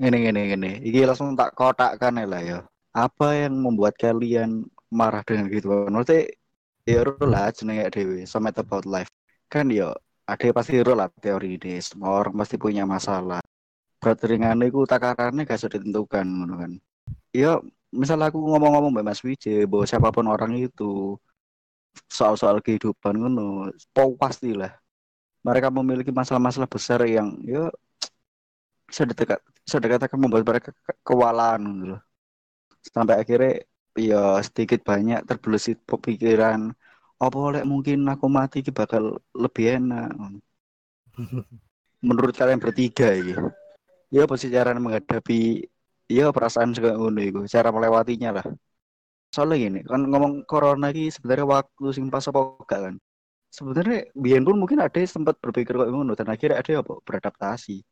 Ngene ngene ngene. Iki langsung tak kotakkan ya lah ya. Apa yang membuat kalian marah dengan gitu? Maksudnya ya lah jenenge dhewe, some about life. Kan ya ada pasti lah teori ini. Semua orang pasti punya masalah. Berat ringan itu takarannya gak sudah ditentukan kan. Ya misal aku ngomong-ngomong Mbak Mas Wije bahwa siapa pun orang itu soal-soal kehidupan ngono, pastilah mereka memiliki masalah-masalah besar yang ya saya dekat saya dikatakan membuat mereka ke kewalahan gitu loh. Sampai akhirnya ya sedikit banyak terbelusit pemikiran apa boleh mungkin aku mati bakal lebih enak. Menurut kalian bertiga ini, ya pasti cara menghadapi ya perasaan juga ngono itu, cara melewatinya lah. Soalnya gini, kan ngomong corona ini sebenarnya waktu sing pas apa enggak kan? Sebenarnya biar pun mungkin ada sempat berpikir kok ngono dan akhirnya ada apa beradaptasi